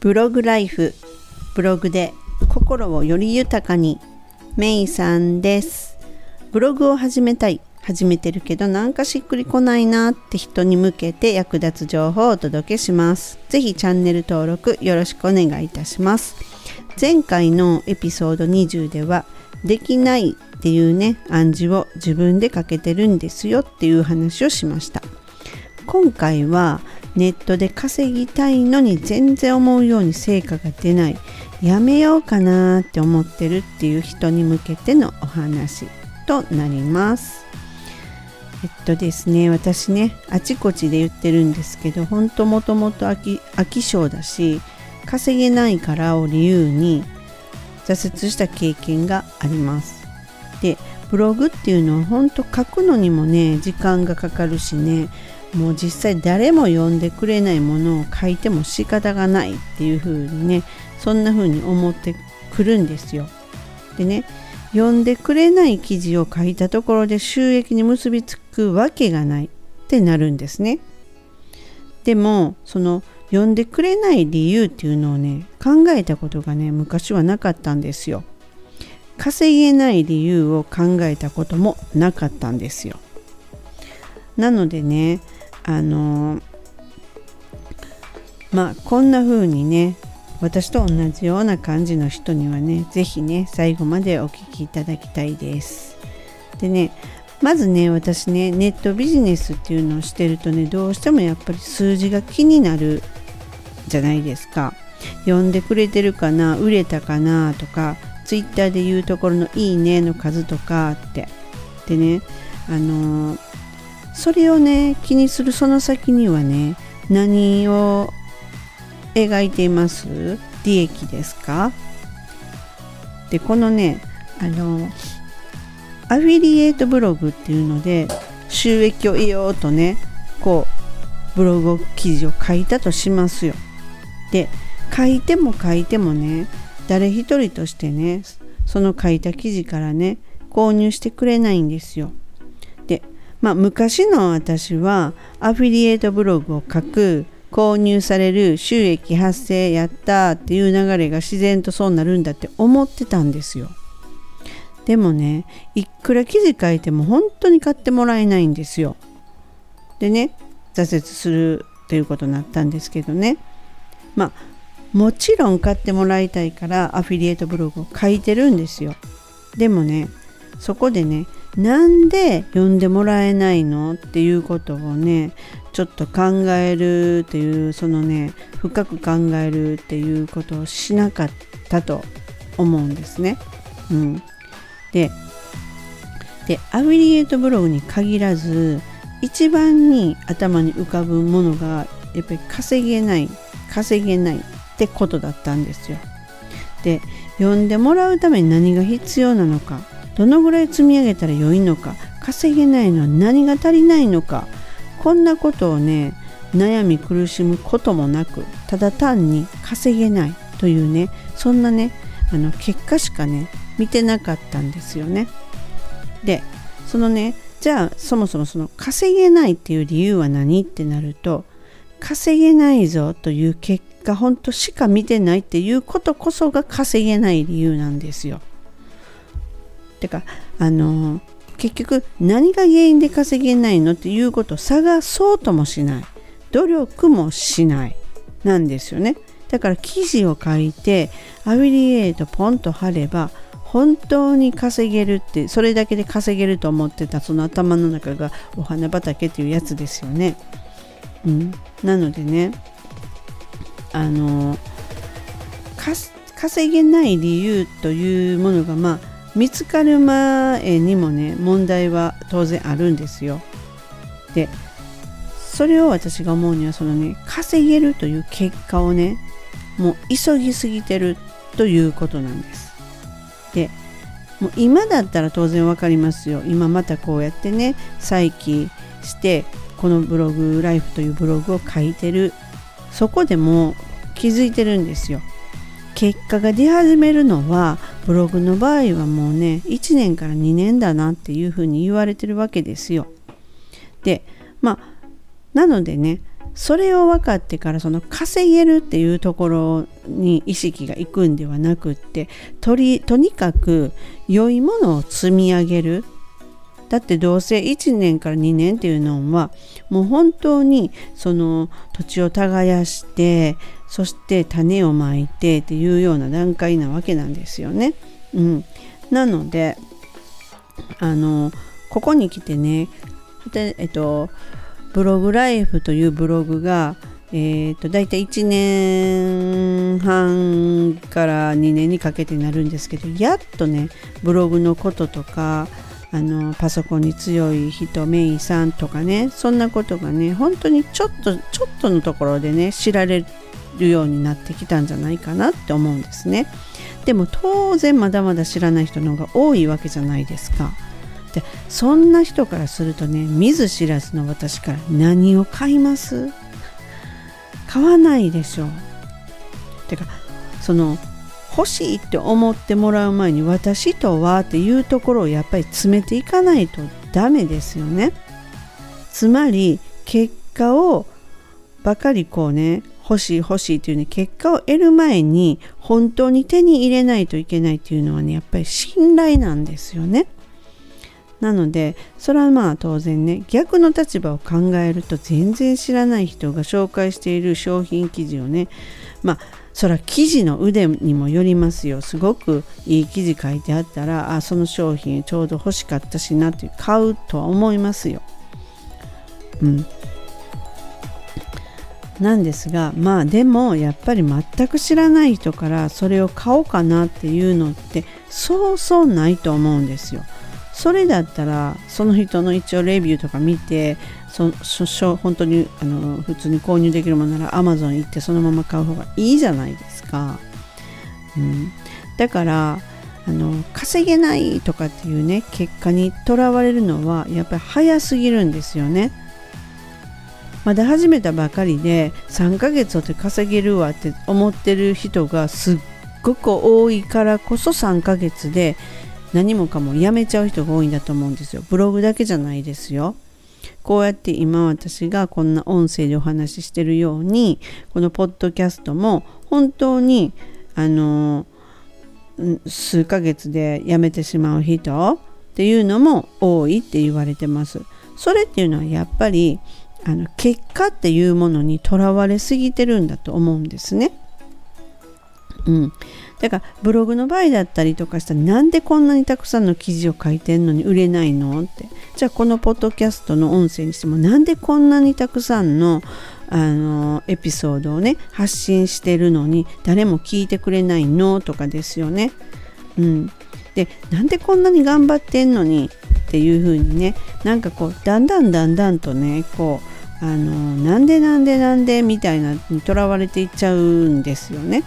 ブログライフブログで心をより豊かに。メイさんです。ブログを始めたい。始めてるけどなんかしっくりこないなって人に向けて役立つ情報をお届けします。ぜひチャンネル登録よろしくお願いいたします。前回のエピソード20ではできないっていうね暗示を自分でかけてるんですよっていう話をしました。今回はネットで稼ぎたいのに全然思うように成果が出ない。やめようかなって思ってるっていう人に向けてのお話となります。えっとですね私ねあちこちで言ってるんですけどほんともともと飽き性だし稼げないからを理由に挫折した経験があります。でブログっていうのは本当書くのにもね時間がかかるしねもう実際誰も読んでくれないものを書いても仕方がないっていう風にねそんな風に思ってくるんですよ。でね読んでくれない記事を書いたところで収益に結びつくわけがないってなるんですね。でもその読んでくれない理由っていうのをね考えたことがね昔はなかったんですよ。稼げない理由を考えたこともなかったんですよ。なのでねあのまあこんな風にね私と同じような感じの人にはね是非ね最後までお聴きいただきたいですでねまずね私ねネットビジネスっていうのをしてるとねどうしてもやっぱり数字が気になるじゃないですか読んでくれてるかな売れたかなとかツイッターで言うところのいいねの数とかって。でねあのそれをね気にするその先にはね何を描いています？利益ですか？でこのねあのアフィリエイトブログっていうので収益を得ようとねこうブログ記事を書いたとしますよ。で書いても書いてもね誰一人としてねその書いた記事からね購入してくれないんですよ。でまあ、昔の私はアフィリエイトブログを書く購入される収益発生やったっていう流れが自然とそうなるんだって思ってたんですよ。でもねいくら記事書いても本当に買ってもらえないんですよ。でね挫折するっていうことになったんですけどね。まあもちろん買ってもらいたいからアフィリエイトブログを書いてるんですよ。でもねそこでねなんで読んでもらえないのっていうことをねちょっと考えるっていうそのね深く考えるっていうことをしなかったと思うんですね。うん、ででアフィリエイトブログに限らず一番に頭に浮かぶものがやっぱり稼げない稼げない。ってことだったんですよ。で読んでもらうために何が必要なのかどのぐらい積み上げたら良いのか稼げないのは何が足りないのかこんなことをね悩み苦しむこともなくただ単に稼げないというねそんなねあの結果しかね見てなかったんですよね。でそのねじゃあそもそもその稼げないっていう理由は何ってなると稼げないぞという結果本当しか見てないっていうことこそが稼げない理由なんですよ。てかあの結局何が原因で稼げないのっていうことを探そうともしない努力もしないなんですよねだから記事を書いてアフィリエイトポンと貼れば本当に稼げるってそれだけで稼げると思ってたその頭の中がお花畑っていうやつですよね。うん、なのでねあの稼げない理由というものがまあ見つかる前にもね問題は当然あるんですよ。でそれを私が思うにはそのね稼げるという結果をねもう急ぎすぎてるということなんです。でもう今だったら当然分かりますよ今またこうやってね再起してこのブログライフというブログを書いてるそこでも気づいてるんですよ結果が出始めるのはブログの場合はもうね1年から2年だなっていうふうに言われてるわけですよ。でまあなのでねそれを分かってからその稼げるっていうところに意識がいくんではなくってとりとにかく良いものを積み上げるだってどうせ1年から2年っていうのはもう本当にその土地を耕してそして種をまいてっていうような段階なわけなんですよね。うん、なのであのここに来てねでえっとブログライフというブログがえーと、大体1年半から2年にかけてなるんですけどやっとねブログのこととかあのパソコンに強い人メイさんとかねそんなことがね本当にちょっとちょっとのところでね知られるようになってきたんじゃないかなって思うんですね。でも当然まだまだ知らない人の方が多いわけじゃないですか。でそんな人からするとね見ず知らずの私から何を買います？買わないでしょう。てかその欲しいって思ってもらう前に私とはっていうところをやっぱり詰めていかないとダメですよね。つまり結果をばかりこうね欲しい欲しいっていうね結果を得る前に本当に手に入れないといけないっていうのはねやっぱり信頼なんですよね。なのでそれはまあ当然ね逆の立場を考えると全然知らない人が紹介している商品記事をねまあそれは記事の腕にもよりますよ。すごくいい記事書いてあったらあその商品ちょうど欲しかったしなって買うとは思いますよ。うん、なんですがまあでもやっぱり全く知らない人からそれを買おうかなっていうのってそうそうないと思うんですよ。それだったらその人の一応レビューとか見てそそ本当にあの普通に購入できるものなら Amazon 行ってそのまま買う方がいいじゃないですか。うん、だからあの稼げないとかっていうね結果にとらわれるのはやっぱり早すぎるんですよね。まだ始めたばかりで3ヶ月で稼げるわって思ってる人がすっごく多いからこそ3ヶ月で何もかもやめちゃう人が多いんだと思うんですよ。ブログだけじゃないですよ。こうやって今私がこんな音声でお話ししてるようにこのポッドキャストも本当にあの数ヶ月で辞めてしまう人っていうのも多いって言われてます。それっていうのはやっぱりあの結果っていうものにとらわれすぎてるんだと思うんですね。うん、だからブログの場合だったりとかしたらなんでこんなにたくさんの記事を書いてんのに売れないのってじゃあこのポッドキャストの音声にしてもなんでこんなにたくさんのあのエピソードをね発信してるのに誰も聞いてくれないのとかですよね。うん、でなんでこんなに頑張ってんのにっていう風にねなんかこうだんだんだんだんとねこうあのなんでなんでなんでみたいなにとらわれていっちゃうんですよね。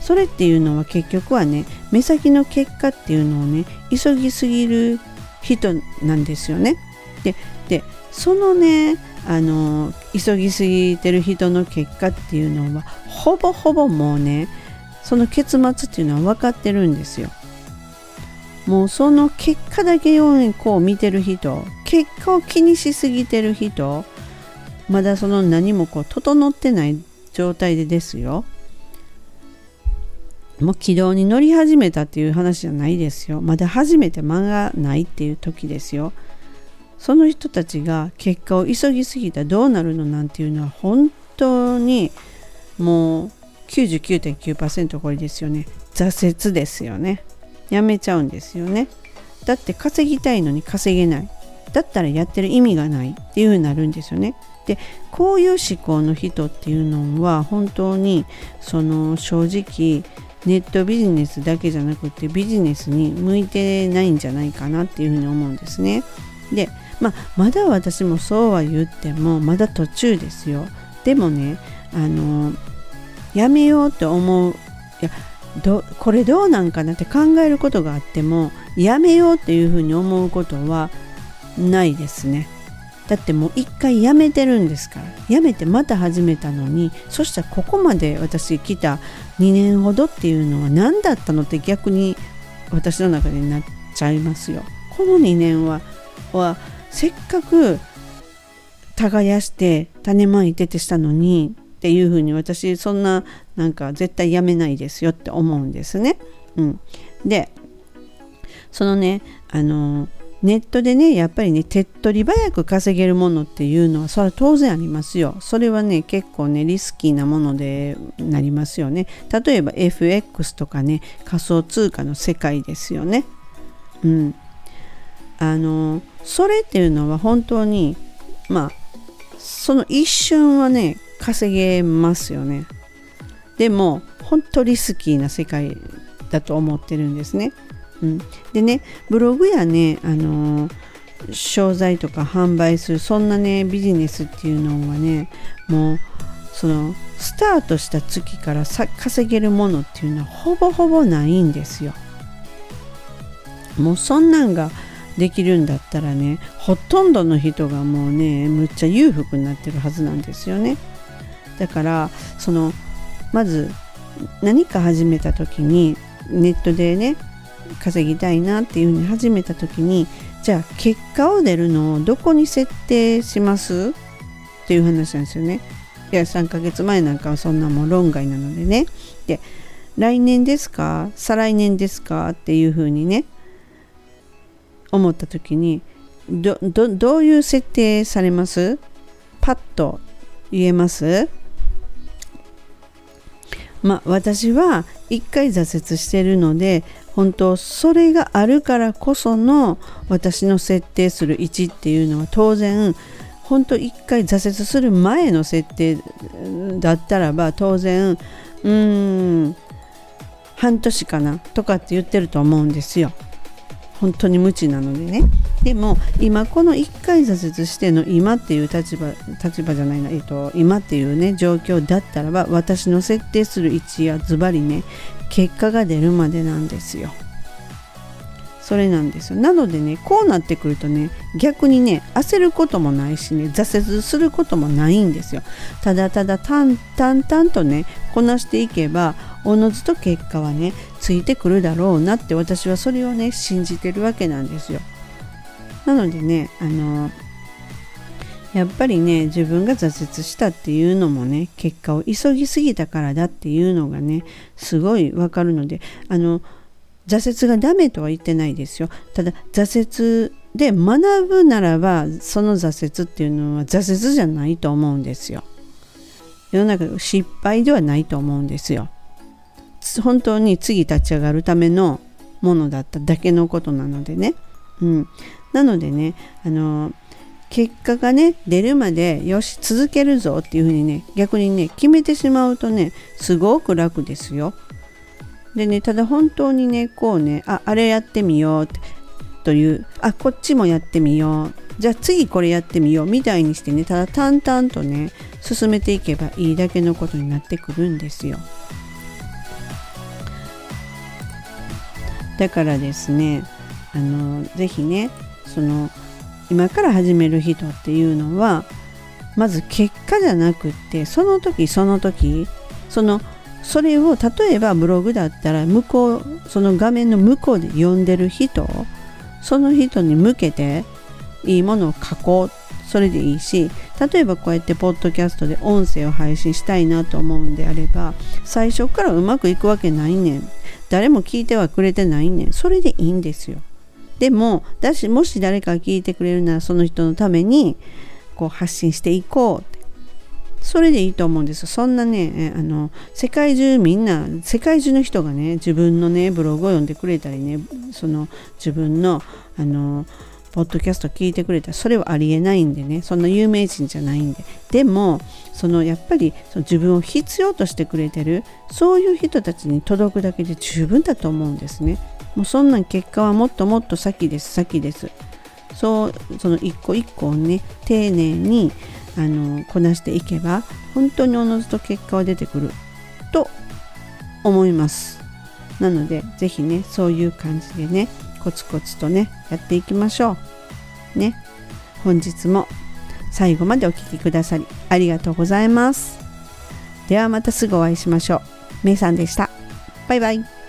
それっていうのは結局はね目先の結果っていうのをね急ぎすぎる人なんですよね。ででそのねあの急ぎすぎてる人の結果っていうのはほぼほぼもうねその結末っていうのは分かってるんですよ。もうその結果だけをこう見てる人結果を気にしすぎてる人まだその何もこう整ってない状態でですよもう軌道に乗り始めたっていう話じゃないですよ。まだ初めて間がないっていう時ですよ。その人たちが結果を急ぎすぎたどうなるのなんていうのは本当にもう99.9%これですよね。挫折ですよね。やめちゃうんですよね。だって稼ぎたいのに稼げない。だったらやってる意味がないっていう風になるんですよね。でこういう思考の人っていうのは本当にその正直ネットビジネスだけじゃなくてビジネスに向いてないんじゃないかなっていうふうに思うんですね。で、まあ、まだ私もそうは言ってもまだ途中ですよ。でもねあのやめようって思ういやどこれどうなんかなって考えることがあってもやめようっていうふうに思うことはないですね。だってもう一回やめてるんですからやめてまた始めたのにそしたらここまで私来た2年ほどっていうのは何だったのって逆に私の中でなっちゃいますよ。この2年ははせっかく耕して種まいててしたのにっていうふうに私そんななんか絶対やめないですよって思うんですね。うん、でそのねあのネットでねやっぱりね手っ取り早く稼げるものっていうのはそれは当然ありますよ。それはね結構ねリスキーなものでなりますよね。例えば FX とかね仮想通貨の世界ですよね。うん。あのそれっていうのは本当にまあその一瞬はね稼げますよね。でも本当リスキーな世界だと思ってるんですね、うん、でねブログやねあの商材とか販売するそんなねビジネスっていうのはねもうそのスタートした月から稼げるものっていうのはほぼほぼないんですよ。もうそんなんができるんだったらねほとんどの人がもうねむっちゃ裕福になってるはずなんですよね。だからそのまず何か始めた時にネットでね稼ぎたいなっていうふうに始めた時にじゃあ結果を出るのをどこに設定します？っていう話なんですよね。いや3ヶ月前なんかはそんなもん論外なのでね。で来年ですか？再来年ですか？っていうふうにね思った時にどどういう設定されます？パッと言えます？まあ私は一回挫折してるので本当それがあるからこその私の設定する位置っていうのは当然本当一回挫折する前の設定だったらば当然うーん半年かなとかって言ってると思うんですよ。本当に無知なのでねでも今この1回挫折しての今っていう立場立場じゃないな、えっと、今っていうね状況だったらば私の設定する位置やズバリね結果が出るまでなんですよ。それなんですよ。なのでねこうなってくるとね逆にね焦ることもないしね挫折することもないんですよ。ただただ淡々とねこなしていけばおのずと結果はねついてくるだろうなって私はそれをね信じてるわけなんですよ。なのでねあのやっぱりね自分が挫折したっていうのもね結果を急ぎすぎたからだっていうのがねすごいわかるのであの挫折がダメとは言ってないですよ。ただ挫折で学ぶならばその挫折っていうのは挫折じゃないと思うんですよ。世の中失敗ではないと思うんですよ。本当に次立ち上がるためのものだっただけのことなのでね、うん、なのでねあの結果がね出るまでよし続けるぞっていうふうにね逆にね決めてしまうとねすごく楽ですよ。でねただ本当にねこうねああれやってみようというあこっちもやってみようじゃあ次これやってみようみたいにしてねただ淡々とね進めていけばいいだけのことになってくるんですよ。だからですねあの是非ねその今から始める人っていうのはまず結果じゃなくってその時その時そのそれを例えばブログだったら向こうその画面の向こうで読んでる人その人に向けていいものを書こうそれでいいし例えばこうやってポッドキャストで音声を配信したいなと思うんであれば最初からうまくいくわけないねん。誰も聞いてはくれてないねん。それでいいんですよ。でもだしもし誰かが聞いてくれるならその人のためにこう発信していこうって。それでいいと思うんですそんなねあの世界中みんな世界中の人がね自分のねブログを読んでくれたりねその自分のあのポッドキャスト聞いてくれたらそれはありえないんでね。そんな有名人じゃないんで。でもそのやっぱりその自分を必要としてくれてるそういう人たちに届くだけで十分だと思うんですね。もうそんなん結果はもっともっと先です先です。そうその一個一個をね丁寧にあのこなしていけば本当におのずと結果は出てくると思います。なので是非ねそういう感じでねコツコツとねやっていきましょう。ね。本日も最後までお聴きくださりありがとうございます。ではまたすぐお会いしましょう。めいさんでした。バイバイ。